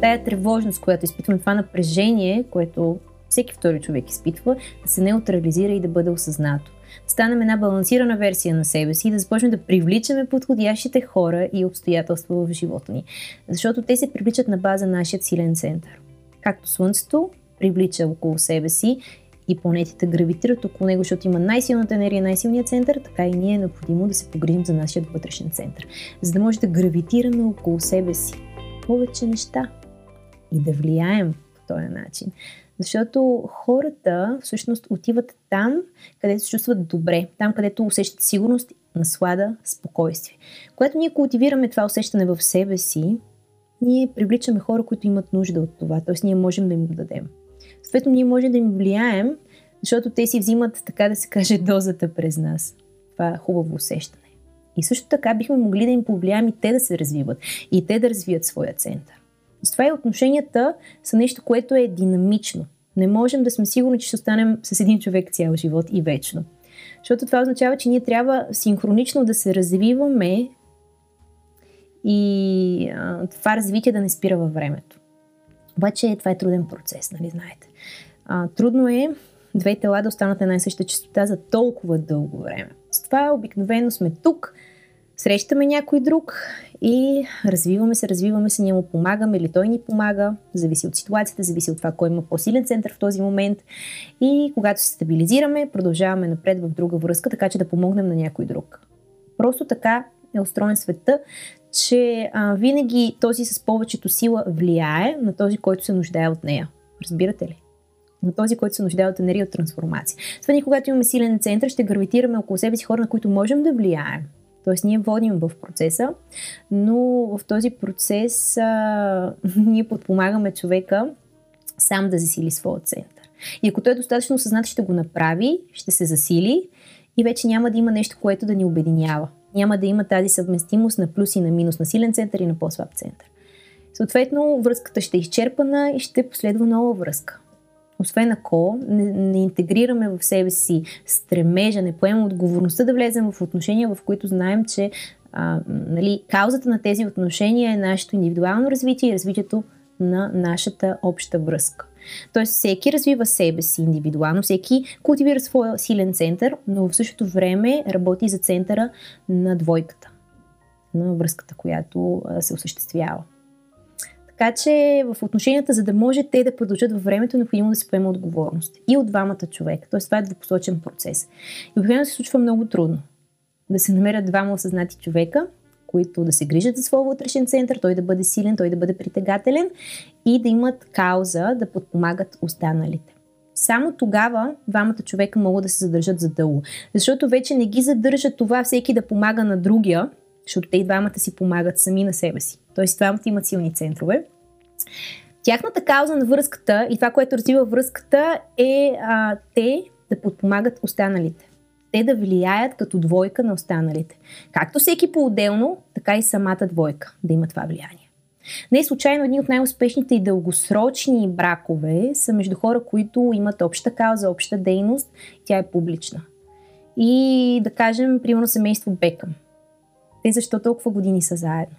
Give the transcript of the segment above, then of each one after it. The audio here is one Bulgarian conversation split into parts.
Тая тревожност, която изпитваме, това напрежение, което всеки втори човек изпитва, да се неутрализира и да бъде осъзнато. Да станем една балансирана версия на себе си и да започнем да привличаме подходящите хора и обстоятелства в живота ни. Защото те се привличат на база на нашия силен център. Както Слънцето привлича около себе си и планетите гравитират около него, защото има най-силната енергия, най-силният център, така и ние е необходимо да се погрижим за нашия вътрешен център, за да може да гравитираме около себе си повече неща и да влияем по този начин. Защото хората всъщност отиват там, където се чувстват добре, там, където усещат сигурност, наслада, спокойствие. Когато ние култивираме това усещане в себе си, ние привличаме хора, които имат нужда от това, т.е. ние можем да им дадем. Съответно, ние можем да им влияем, защото те си взимат, така да се каже, дозата през нас. Това е хубаво усещане. И също така бихме могли да им повлияем и те да се развиват, и те да развият своя център. Затова и отношенията са нещо, което е динамично. Не можем да сме сигурни, че ще останем с един човек цял живот и вечно. Защото това означава, че ние трябва синхронично да се развиваме и а, това развитие да не спира във времето. Обаче това е труден процес, нали знаете. А, трудно е две тела да останат на една и съща частота за толкова дълго време. С това обикновено сме тук, срещаме някой друг и развиваме се, развиваме се, ние му помагаме или той ни помага, зависи от ситуацията, зависи от това кой има по-силен център в този момент и когато се стабилизираме, продължаваме напред в друга връзка, така че да помогнем на някой друг. Просто така е устроен света, че а, винаги този с повечето сила влияе на този, който се нуждае от нея. Разбирате ли? на този, който се нуждае от енергия от трансформация. Това когато имаме силен център, ще гравитираме около себе си хора, на които можем да влияем. Тоест, ние водим в процеса, но в този процес а, ние подпомагаме човека сам да засили своя център. И ако той е достатъчно осъзнат, ще го направи, ще се засили и вече няма да има нещо, което да ни обединява. Няма да има тази съвместимост на плюс и на минус, на силен център и на по-слаб център. Съответно, връзката ще е изчерпана и ще последва нова връзка. Освен ако не, не интегрираме в себе си стремежа, не поемаме отговорността да влезем в отношения, в които знаем, че а, нали, каузата на тези отношения е нашето индивидуално развитие и развитието на нашата обща връзка. Тоест всеки развива себе си индивидуално, всеки култивира своя силен център, но в същото време работи за центъра на двойката, на връзката, която се осъществява. Така че в отношенията, за да може те да продължат във времето, е необходимо да се поема отговорност. И от двамата човека. Тоест това е двупосочен процес. И обикновено се случва много трудно. Да се намерят двама осъзнати човека, които да се грижат за своя вътрешен център, той да бъде силен, той да бъде притегателен и да имат кауза да подпомагат останалите. Само тогава двамата човека могат да се задържат задълго. Защото вече не ги задържа това всеки да помага на другия, защото те и двамата си помагат сами на себе си. Тоест, двамата имат силни центрове. Тяхната кауза на връзката и това, което развива връзката е а, те да подпомагат останалите. Те да влияят като двойка на останалите. Както всеки по-отделно, така и самата двойка да има това влияние. Не е случайно едни от най-успешните и дългосрочни бракове са между хора, които имат обща кауза, обща дейност, тя е публична. И да кажем, примерно семейство Бекъм. Те защо толкова години са заедно?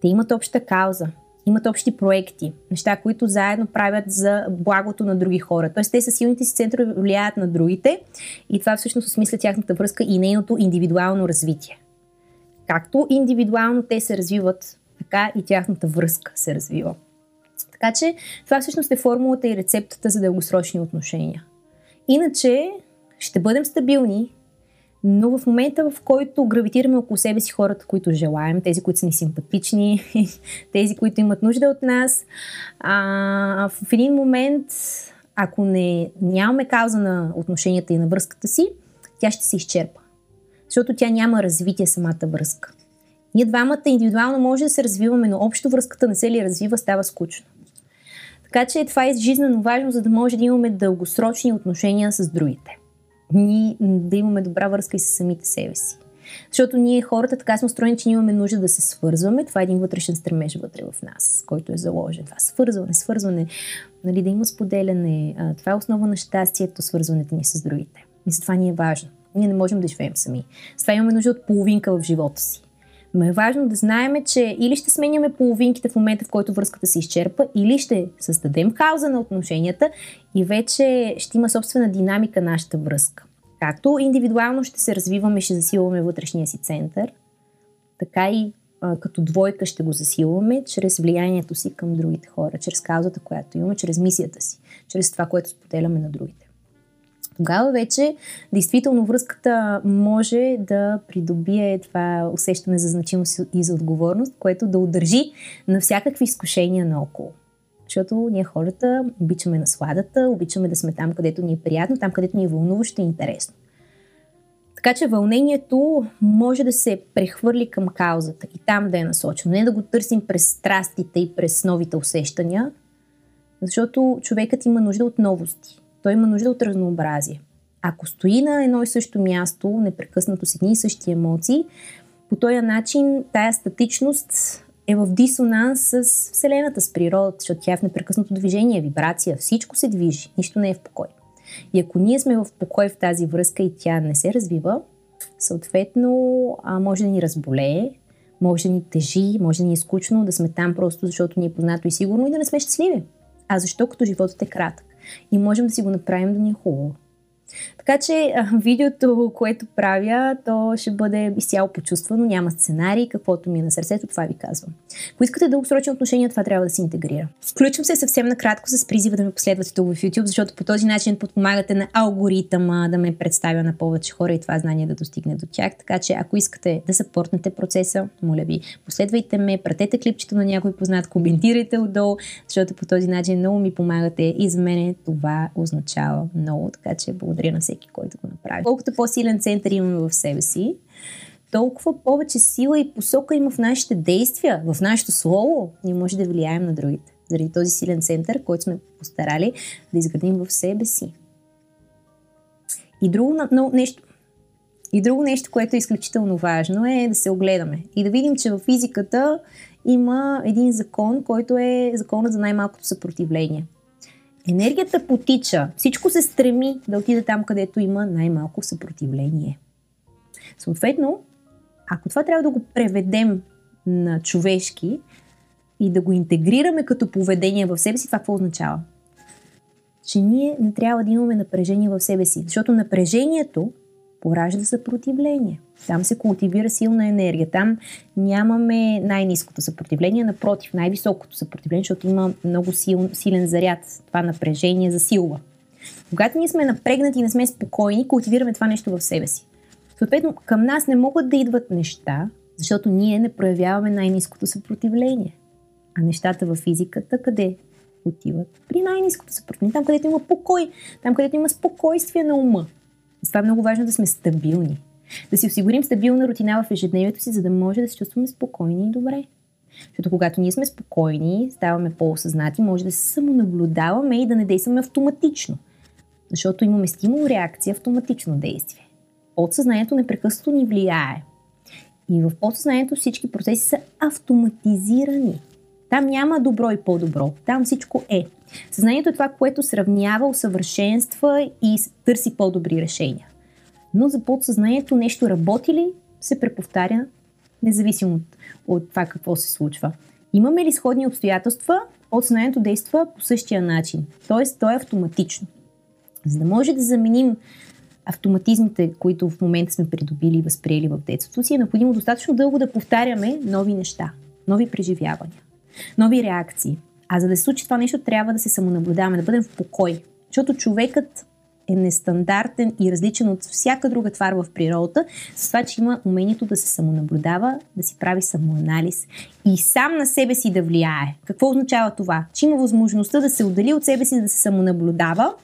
Те имат обща кауза, имат общи проекти, неща, които заедно правят за благото на други хора. Тоест, те са силните си центрове влияят на другите и това всъщност осмисля тяхната връзка и нейното индивидуално развитие. Както индивидуално те се развиват, така и тяхната връзка се развива. Така че това всъщност е формулата и рецептата за дългосрочни отношения. Иначе ще бъдем стабилни, но в момента, в който гравитираме около себе си хората, които желаем, тези, които са ни симпатични, тези, които имат нужда от нас, а, в един момент, ако не нямаме кауза на отношенията и на връзката си, тя ще се изчерпа. Защото тя няма развитие самата връзка. Ние двамата индивидуално може да се развиваме, но общо връзката не се ли развива, става скучно. Така че това е жизненно важно, за да може да имаме дългосрочни отношения с другите ние да имаме добра връзка и с самите себе си. Защото ние хората така сме устроени, че имаме нужда да се свързваме. Това е един вътрешен стремеж вътре в нас, който е заложен. Това свързване, свързване, нали, да има споделяне. Това е основа на щастието, свързването ни с другите. И затова ни е важно. Ние не можем да живеем сами. Това имаме нужда от половинка в живота си. Но е важно да знаем, че или ще сменяме половинките в момента, в който връзката се изчерпа, или ще създадем кауза на отношенията и вече ще има собствена динамика нашата връзка. Както индивидуално ще се развиваме, ще засилваме вътрешния си център, така и а, като двойка ще го засилваме чрез влиянието си към другите хора, чрез каузата, която имаме, чрез мисията си, чрез това, което споделяме на другите. Тогава вече, действително, връзката може да придобие това усещане за значимост и за отговорност, което да удържи на всякакви изкушения наоколо. Защото ние хората обичаме насладата, обичаме да сме там, където ни е приятно, там, където ни е вълнуващо и интересно. Така че вълнението може да се прехвърли към каузата и там да е насочено. Не да го търсим през страстите и през новите усещания, защото човекът има нужда от новости. Той има нужда от разнообразие. Ако стои на едно и също място, непрекъснато с едни и същи емоции, по този начин тая статичност е в дисонанс с Вселената, с природата, защото тя е в непрекъснато движение, вибрация, всичко се движи, нищо не е в покой. И ако ние сме в покой в тази връзка и тя не се развива, съответно а, може да ни разболее, може да ни тежи, може да ни е скучно, да сме там просто защото ни е познато и сигурно и да не сме щастливи. А защо като животът е кратък? И можем да си го направим да ни е хубаво. Така че видеото, което правя, то ще бъде изцяло почувствано, няма сценарий, каквото ми е на сърцето, това ви казвам. Ако искате дългосрочни отношения, това трябва да се интегрира. Включвам се съвсем накратко с призива да ме последвате тук в YouTube, защото по този начин подпомагате на алгоритъма да ме представя на повече хора и това знание да достигне до тях. Така че ако искате да съпортнете процеса, моля ви, последвайте ме, пратете клипчето на някой познат, коментирайте отдолу, защото по този начин много ми помагате и за мен това означава много. Така че благодаря благодаря на всеки, който го направи. Колкото по-силен център имаме в себе си, толкова повече сила и посока има в нашите действия, в нашето слово, ние може да влияем на другите. Заради този силен център, който сме постарали да изградим в себе си. И друго но нещо, и друго нещо, което е изключително важно е да се огледаме и да видим, че в физиката има един закон, който е законът за най-малкото съпротивление – Енергията потича. Всичко се стреми да отиде там, където има най-малко съпротивление. Съответно, ако това трябва да го преведем на човешки и да го интегрираме като поведение в себе си, това какво означава? Че ние не трябва да имаме напрежение в себе си, защото напрежението поражда съпротивление. Там се култивира силна енергия. Там нямаме най-низкото съпротивление, напротив, най-високото съпротивление, защото има много сил, силен заряд. Това напрежение засилва. Когато ние сме напрегнати и не сме спокойни, култивираме това нещо в себе си. Съответно, към нас не могат да идват неща, защото ние не проявяваме най-низкото съпротивление. А нещата във физиката къде отиват? При най-низкото съпротивление. Там, където има покой. Там, където има спокойствие на ума. Затова е много важно да сме стабилни. Да си осигурим стабилна рутина в ежедневието си, за да може да се чувстваме спокойни и добре. Защото когато ние сме спокойни, ставаме по-осъзнати, може да се самонаблюдаваме и да не действаме автоматично. Защото имаме стимул, реакция, автоматично действие. Подсъзнанието непрекъснато ни влияе. И в подсъзнанието всички процеси са автоматизирани. Там няма добро и по-добро. Там всичко е. Съзнанието е това, което сравнява, усъвършенства и търси по-добри решения. Но за подсъзнанието нещо работи ли, се преповтаря, независимо от, от това какво се случва. Имаме ли сходни обстоятелства, подсъзнанието действа по същия начин. Тоест, то е автоматично. За да може да заменим автоматизмите, които в момента сме придобили и възприели в детството си, е необходимо достатъчно дълго да повтаряме нови неща, нови преживявания, нови реакции. А за да се случи това нещо, трябва да се самонаблюдаваме, да бъдем в покой. Защото човекът е нестандартен и различен от всяка друга твар в природата, с това, че има умението да се самонаблюдава, да си прави самоанализ и сам на себе си да влияе. Какво означава това? Че има възможността да се отдели от себе си, да се самонаблюдава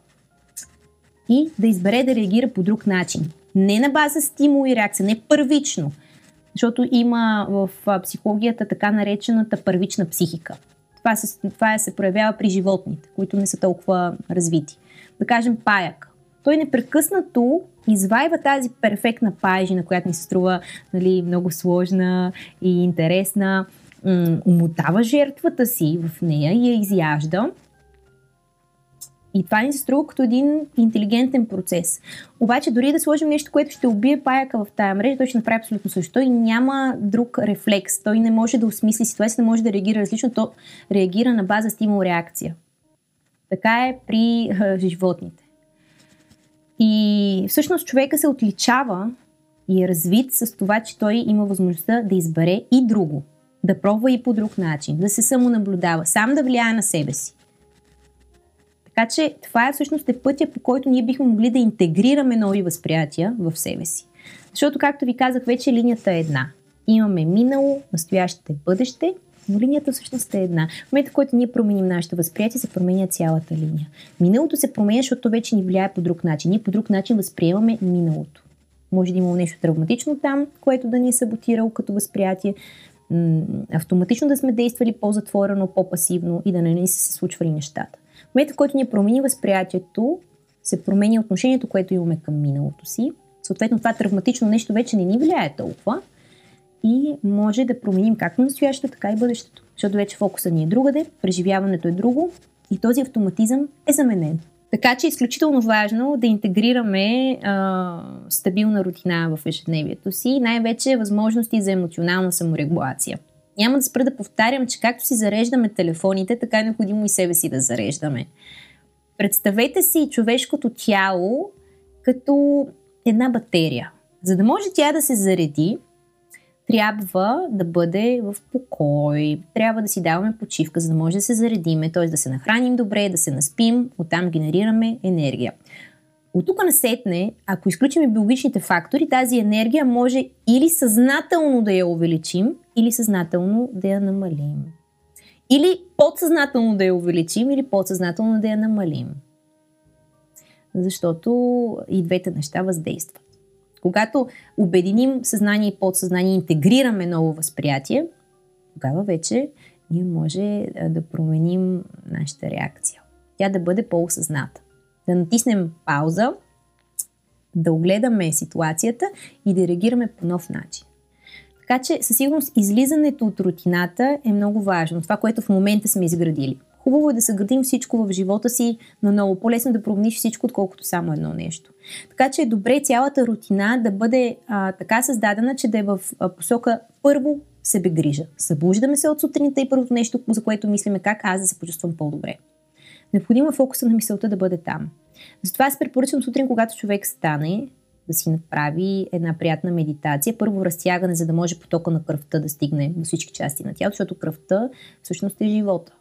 и да избере да реагира по друг начин. Не на база стимул и реакция, не първично. Защото има в психологията така наречената първична психика. Това се, това се проявява при животните, които не са толкова развити. Да кажем паяк. Той непрекъснато извайва тази перфектна паежина, която ни се струва нали, много сложна и интересна, умотава жертвата си в нея и я изяжда И това ни се струва като един интелигентен процес. Обаче дори да сложим нещо, което ще убие паяка в тая мрежа, той ще направи абсолютно също. Той няма друг рефлекс. Той не може да осмисли ситуацията, не може да реагира различно. То реагира на база стимул-реакция. Така е при а, животните. И всъщност човека се отличава и е развит с това, че той има възможността да избере и друго. Да пробва и по друг начин, да се самонаблюдава, сам да влияе на себе си. Така че това е всъщност е пътя, по който ние бихме могли да интегрираме нови възприятия в себе си. Защото, както ви казах, вече линията е една. Имаме минало, настояще, бъдеще, но линията всъщност е една. В момента, в който ние променим нашето възприятие, се променя цялата линия. Миналото се променя, защото вече ни влияе по друг начин. Ние по друг начин възприемаме миналото. Може да има нещо травматично там, което да ни е саботирало като възприятие, автоматично да сме действали по-затворено, по-пасивно и да не ни се случвали нещата момента, който ние промени възприятието, се променя отношението, което имаме към миналото си. Съответно, това травматично нещо вече не ни влияе толкова и може да променим както настоящето, така и бъдещето. Защото вече фокусът ни е другаде, преживяването е друго и този автоматизъм е заменен. Така че е изключително важно да интегрираме а, стабилна рутина в ежедневието си, най-вече възможности за емоционална саморегулация. Няма да спра да повтарям, че както си зареждаме телефоните, така е необходимо и себе си да зареждаме. Представете си човешкото тяло като една батерия. За да може тя да се зареди, трябва да бъде в покой, трябва да си даваме почивка, за да може да се заредиме, т.е. да се нахраним добре, да се наспим, оттам генерираме енергия. От тук насетне, ако изключим биологичните фактори, тази енергия може или съзнателно да я увеличим, или съзнателно да я намалим. Или подсъзнателно да я увеличим, или подсъзнателно да я намалим. Защото и двете неща въздействат. Когато обединим съзнание и подсъзнание, интегрираме ново възприятие, тогава вече ние може да променим нашата реакция. Тя да бъде по-осъзната да натиснем пауза, да огледаме ситуацията и да реагираме по нов начин. Така че със сигурност излизането от рутината е много важно. Това, което в момента сме изградили. Хубаво е да съградим всичко в живота си, но много по-лесно да промениш всичко, отколкото само едно нещо. Така че е добре цялата рутина да бъде а, така създадена, че да е в а, посока първо себе грижа. Събуждаме се от сутринта и първото нещо, за което мислиме как аз да се почувствам по-добре. Необходимо е фокуса на мисълта да бъде там. Затова аз препоръчвам сутрин, когато човек стане, да си направи една приятна медитация. Първо разтягане, за да може потока на кръвта да стигне до всички части на тялото, защото кръвта всъщност е живота.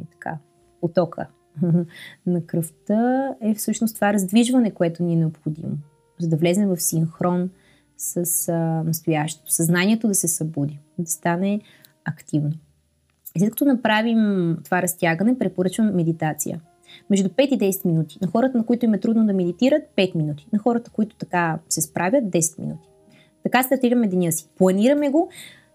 И така, потока на кръвта е всъщност това раздвижване, което ни е необходимо, за да влезем в синхрон с а, настоящето. Съзнанието да се събуди, да стане активно. След като направим това разтягане, препоръчвам медитация. Между 5 и 10 минути. На хората, на които им е трудно да медитират, 5 минути. На хората, които така се справят, 10 минути. Така стартираме деня си. Планираме го,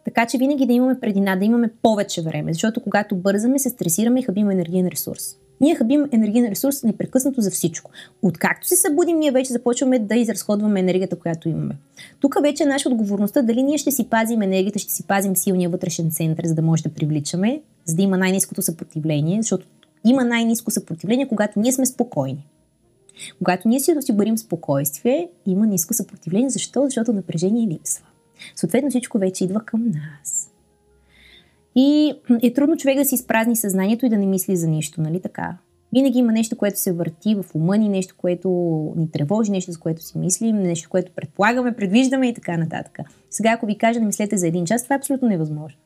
така че винаги да имаме предина, да имаме повече време. Защото когато бързаме, се стресираме и хабим енергиен ресурс. Ние хабим енергиен ресурс непрекъснато за всичко. Откакто се събудим, ние вече започваме да изразходваме енергията, която имаме. Тук вече е наша отговорността дали ние ще си пазим енергията, ще си пазим силния вътрешен център, за да може да привличаме, за да има най-низкото съпротивление, защото има най-низко съпротивление, когато ние сме спокойни. Когато ние си осигурим спокойствие, има ниско съпротивление. Защо? Защото напрежение липсва. Съответно всичко вече идва към нас. И е трудно човек да си изпразни съзнанието и да не мисли за нищо, нали така? Винаги има нещо, което се върти в ума ни, нещо, което ни тревожи, нещо, за което си мислим, нещо, което предполагаме, предвиждаме и така нататък. Сега, ако ви кажа да мислете за един час, това е абсолютно невъзможно.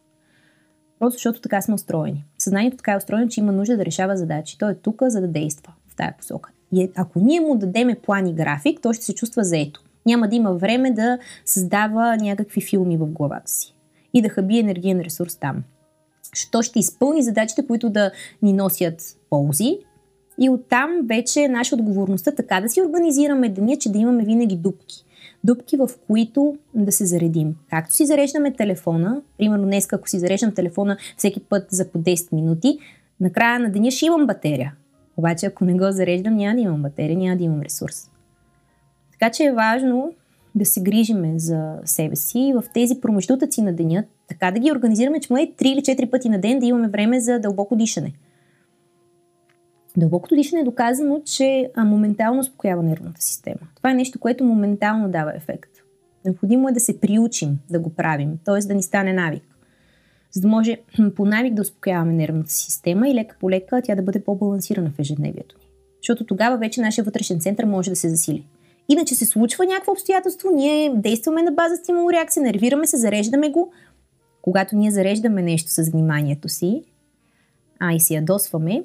Просто защото така сме устроени. Съзнанието така е устроено, че има нужда да решава задачи. Той е тук, за да действа в тая посока. И е, ако ние му дадеме план и график, той ще се чувства заето. Няма да има време да създава някакви филми в главата си и да хаби енергиен ресурс там. Що ще изпълни задачите, които да ни носят ползи, и оттам вече е наша отговорността така да си организираме деня, че да имаме винаги дупки дупки, в които да се заредим. Както си зареждаме телефона, примерно днес, ако си зареждам телефона всеки път за по 10 минути, накрая на деня ще имам батерия. Обаче, ако не го зареждам, няма да имам батерия, няма да имам ресурс. Така че е важно да се грижиме за себе си в тези промеждутъци на деня, така да ги организираме, че му е 3 или 4 пъти на ден да имаме време за дълбоко дишане. Дълбокото дишане е доказано, че моментално успокоява нервната система. Това е нещо, което моментално дава ефект. Необходимо е да се приучим да го правим, т.е. да ни стане навик. За да може по навик да успокояваме нервната система и лека по лека тя да бъде по-балансирана в ежедневието ни. Защото тогава вече нашия вътрешен център може да се засили. Иначе се случва някакво обстоятелство, ние действаме на база стимул-реакция, нервираме се, зареждаме го. Когато ние зареждаме нещо с вниманието си, а и си ядосваме,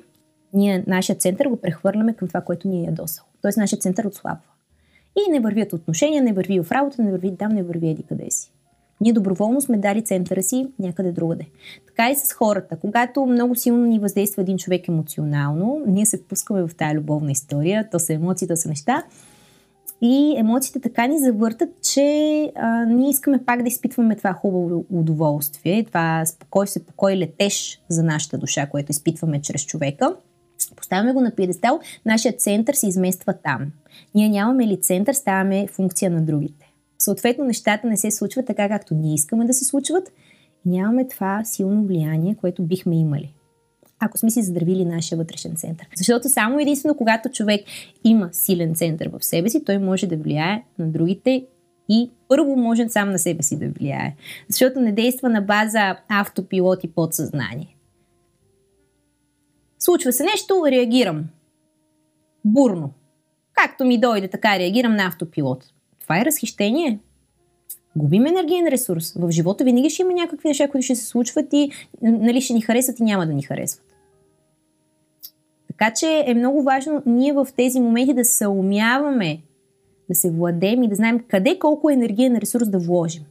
ние нашия център го прехвърляме към това, което ни е ядосал. Тоест нашия център отслабва. И не вървят отношения, не върви в работа, не върви там, не върви еди къде си. Ние доброволно сме дали центъра си някъде другаде. Така и с хората. Когато много силно ни въздейства един човек емоционално, ние се впускаме в тая любовна история, то са емоции, то са неща. И емоциите така ни завъртат, че а, ние искаме пак да изпитваме това хубаво удоволствие, това спокойствие, покой летеж за нашата душа, което изпитваме чрез човека. Поставяме го на пиедестал, нашия център се измества там. Ние нямаме ли център, ставаме функция на другите. Съответно, нещата не се случват така, както ние искаме да се случват нямаме това силно влияние, което бихме имали ако сме си заздравили нашия вътрешен център. Защото само единствено, когато човек има силен център в себе си, той може да влияе на другите и първо може сам на себе си да влияе. Защото не действа на база автопилот и подсъзнание. Случва се нещо, реагирам. Бурно. Както ми дойде, така реагирам на автопилот. Това е разхищение. Губим енергиен ресурс. В живота винаги ще има някакви неща, които ще се случват и нали, ще ни харесват и няма да ни харесват. Така че е много важно ние в тези моменти да се умяваме да се владеем и да знаем къде колко енергиен ресурс да вложим,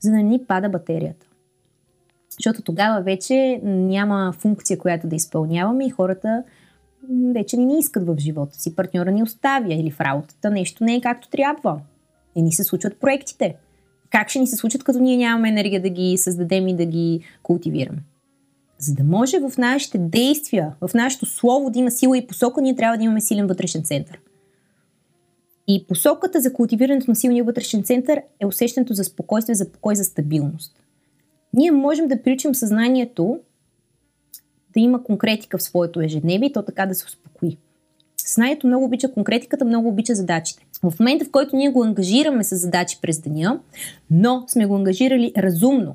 за да не ни пада батерията. Защото тогава вече няма функция, която да изпълняваме и хората вече не ни искат в живота си. Партньора ни оставя или в работата нещо не е както трябва. Не ни се случват проектите. Как ще ни се случат, като ние нямаме енергия да ги създадем и да ги култивираме? За да може в нашите действия, в нашето слово да има сила и посока, ние трябва да имаме силен вътрешен център. И посоката за култивирането на силния вътрешен център е усещането за спокойствие, за покой, за стабилност. Ние можем да приличам съзнанието да има конкретика в своето ежедневие и то така да се успокои. Съзнанието много обича конкретиката, много обича задачите. В момента, в който ние го ангажираме с задачи през деня, но сме го ангажирали разумно,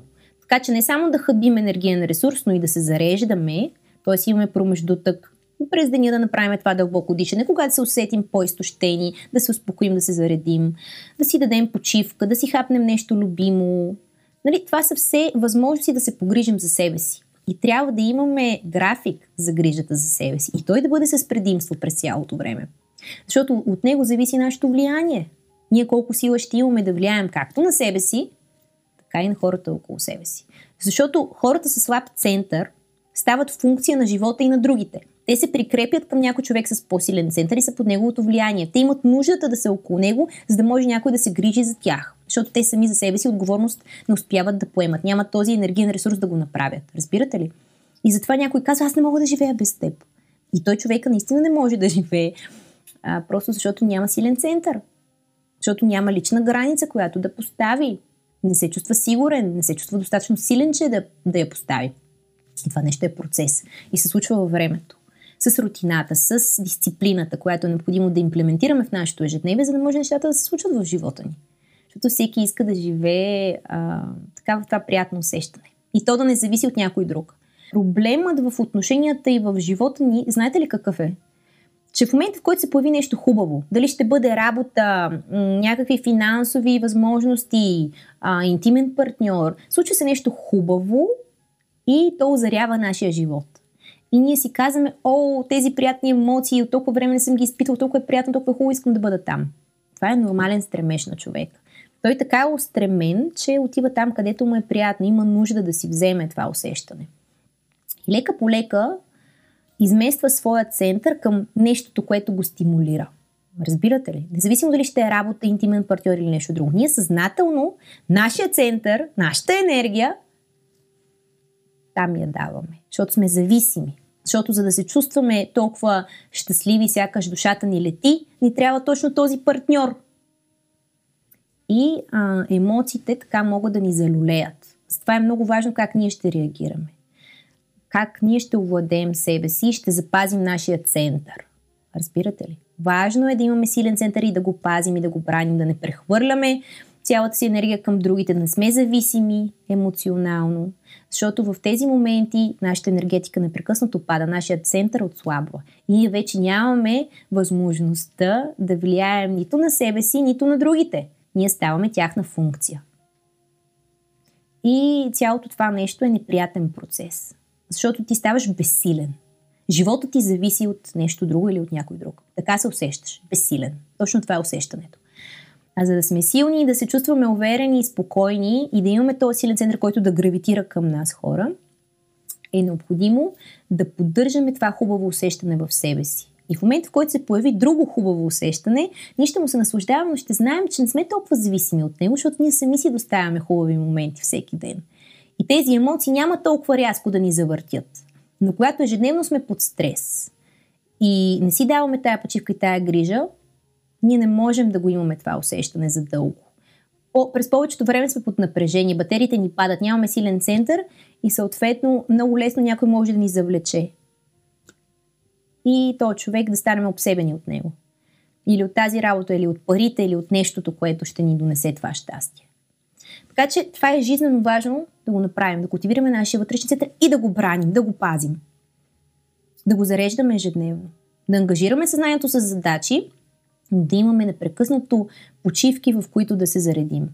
така че не само да хъбим енергиен ресурс, но и да се зареждаме, т.е. имаме промеждутък през деня да направим това дълбоко дишане, когато се усетим по-изтощени, да се успокоим, да се заредим, да си дадем почивка, да си хапнем нещо любимо. Нали, това са все възможности да се погрижим за себе си. И трябва да имаме график за грижата за себе си. И той да бъде с предимство през цялото време. Защото от него зависи нашето влияние. Ние колко сила ще имаме да влияем както на себе си, така и на хората около себе си. Защото хората с слаб център стават функция на живота и на другите. Те се прикрепят към някой човек с по-силен център и са под неговото влияние. Те имат нуждата да са около него, за да може някой да се грижи за тях. Защото те сами за себе си отговорност не успяват да поемат. Нямат този енергиен ресурс да го направят. Разбирате ли? И затова някой казва, аз не мога да живея без теб. И той човека наистина не може да живее, а, просто защото няма силен център. Защото няма лична граница, която да постави не се чувства сигурен, не се чувства достатъчно силен, че да, да я постави. И това нещо е процес и се случва във времето. С рутината, с дисциплината, която е необходимо да имплементираме в нашето ежедневие, за да може нещата да се случват в живота ни. Защото всеки иска да живее а, така в това приятно усещане. И то да не зависи от някой друг. Проблемът в отношенията и в живота ни, знаете ли какъв е? Че в момента, в който се появи нещо хубаво, дали ще бъде работа, някакви финансови възможности, а, интимен партньор, случва се нещо хубаво и то озарява нашия живот. И ние си казваме, о, тези приятни емоции, от толкова време не съм ги изпитал, толкова е приятно, толкова е хубаво, искам да бъда там. Това е нормален стремеж на човек. Той така е устремен, че отива там, където му е приятно, има нужда да си вземе това усещане. И лека по лека измества своя център към нещото, което го стимулира. Разбирате ли? Независимо дали ще е работа, интимен партньор или нещо друго. Ние съзнателно, нашия център, нашата енергия, там я даваме. Защото сме зависими. Защото за да се чувстваме толкова щастливи, сякаш душата ни лети, ни трябва точно този партньор. И а, емоциите така могат да ни залюлеят. Затова е много важно как ние ще реагираме как ние ще овладеем себе си и ще запазим нашия център. Разбирате ли? Важно е да имаме силен център и да го пазим и да го браним, да не прехвърляме цялата си енергия към другите, да не сме зависими емоционално, защото в тези моменти нашата енергетика непрекъснато пада, нашия център отслабва и ние вече нямаме възможността да влияем нито на себе си, нито на другите. Ние ставаме тяхна функция. И цялото това нещо е неприятен процес, защото ти ставаш безсилен. Животът ти зависи от нещо друго или от някой друг. Така се усещаш. Безсилен. Точно това е усещането. А за да сме силни и да се чувстваме уверени и спокойни и да имаме този силен център, който да гравитира към нас хора, е необходимо да поддържаме това хубаво усещане в себе си. И в момента, в който се появи друго хубаво усещане, ние ще му се наслаждаваме, но ще знаем, че не сме толкова зависими от него, защото ние сами си доставяме хубави моменти всеки ден. И тези емоции няма толкова рязко да ни завъртят. Но когато ежедневно сме под стрес и не си даваме тая почивка и тая грижа, ние не можем да го имаме това усещане за дълго. По, през повечето време сме под напрежение, батериите ни падат, нямаме силен център и съответно много лесно някой може да ни завлече. И то човек да станем обсебени от него. Или от тази работа, или от парите, или от нещото, което ще ни донесе това щастие. Така че това е жизненно важно да го направим, да култивираме нашия вътрешен център и да го браним, да го пазим. Да го зареждаме ежедневно. Да ангажираме съзнанието с задачи, да имаме непрекъснато почивки, в които да се заредим.